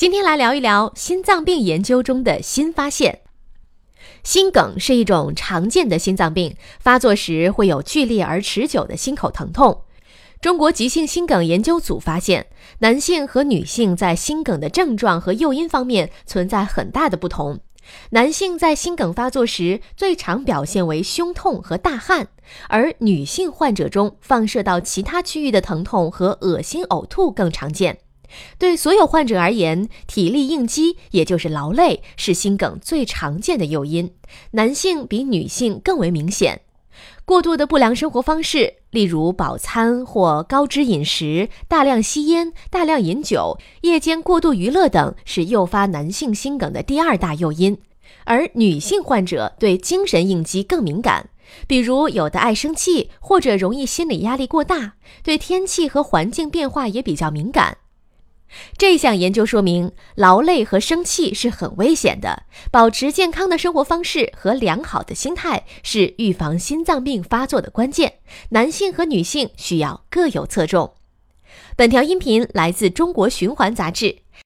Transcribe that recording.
今天来聊一聊心脏病研究中的新发现。心梗是一种常见的心脏病，发作时会有剧烈而持久的心口疼痛。中国急性心梗研究组发现，男性和女性在心梗的症状和诱因方面存在很大的不同。男性在心梗发作时最常表现为胸痛和大汗，而女性患者中放射到其他区域的疼痛和恶心呕吐更常见。对所有患者而言，体力应激也就是劳累是心梗最常见的诱因，男性比女性更为明显。过度的不良生活方式，例如饱餐或高脂饮食、大量吸烟、大量饮酒、夜间过度娱乐等，是诱发男性心梗的第二大诱因。而女性患者对精神应激更敏感，比如有的爱生气，或者容易心理压力过大，对天气和环境变化也比较敏感。这项研究说明，劳累和生气是很危险的。保持健康的生活方式和良好的心态是预防心脏病发作的关键。男性和女性需要各有侧重。本条音频来自《中国循环》杂志。